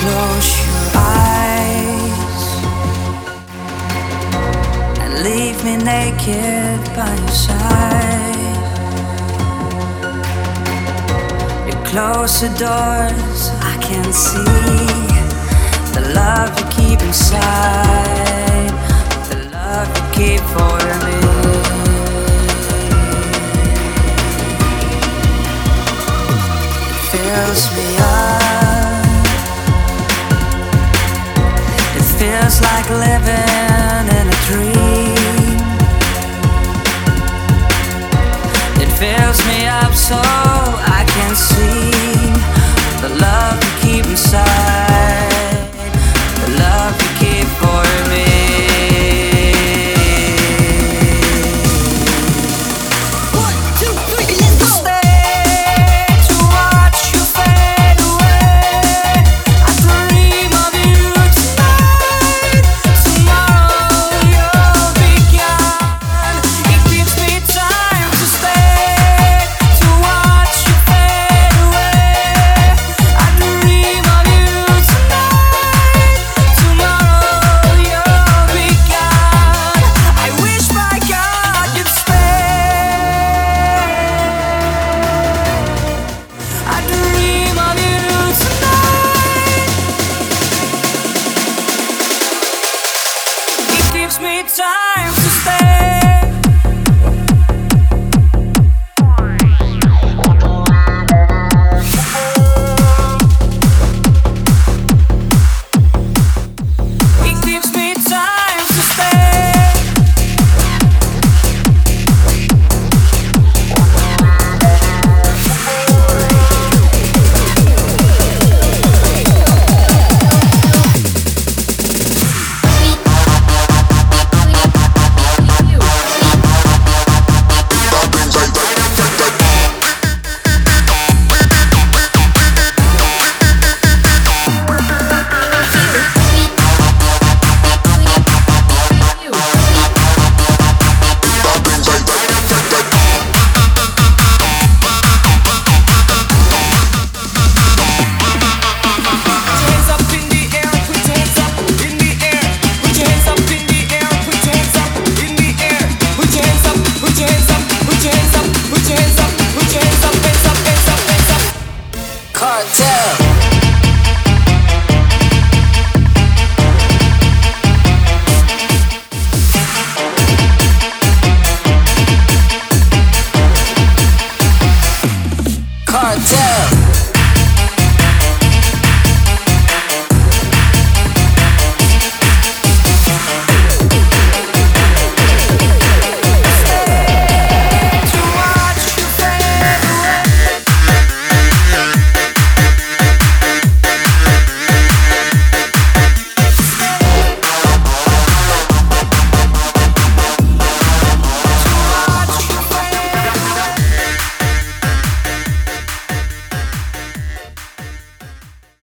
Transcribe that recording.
close your eyes and leave me naked by your side. You close the doors, I can see the love you keep inside, the love you keep for me. Fills me up. feels like living in a dream. time. Cortez.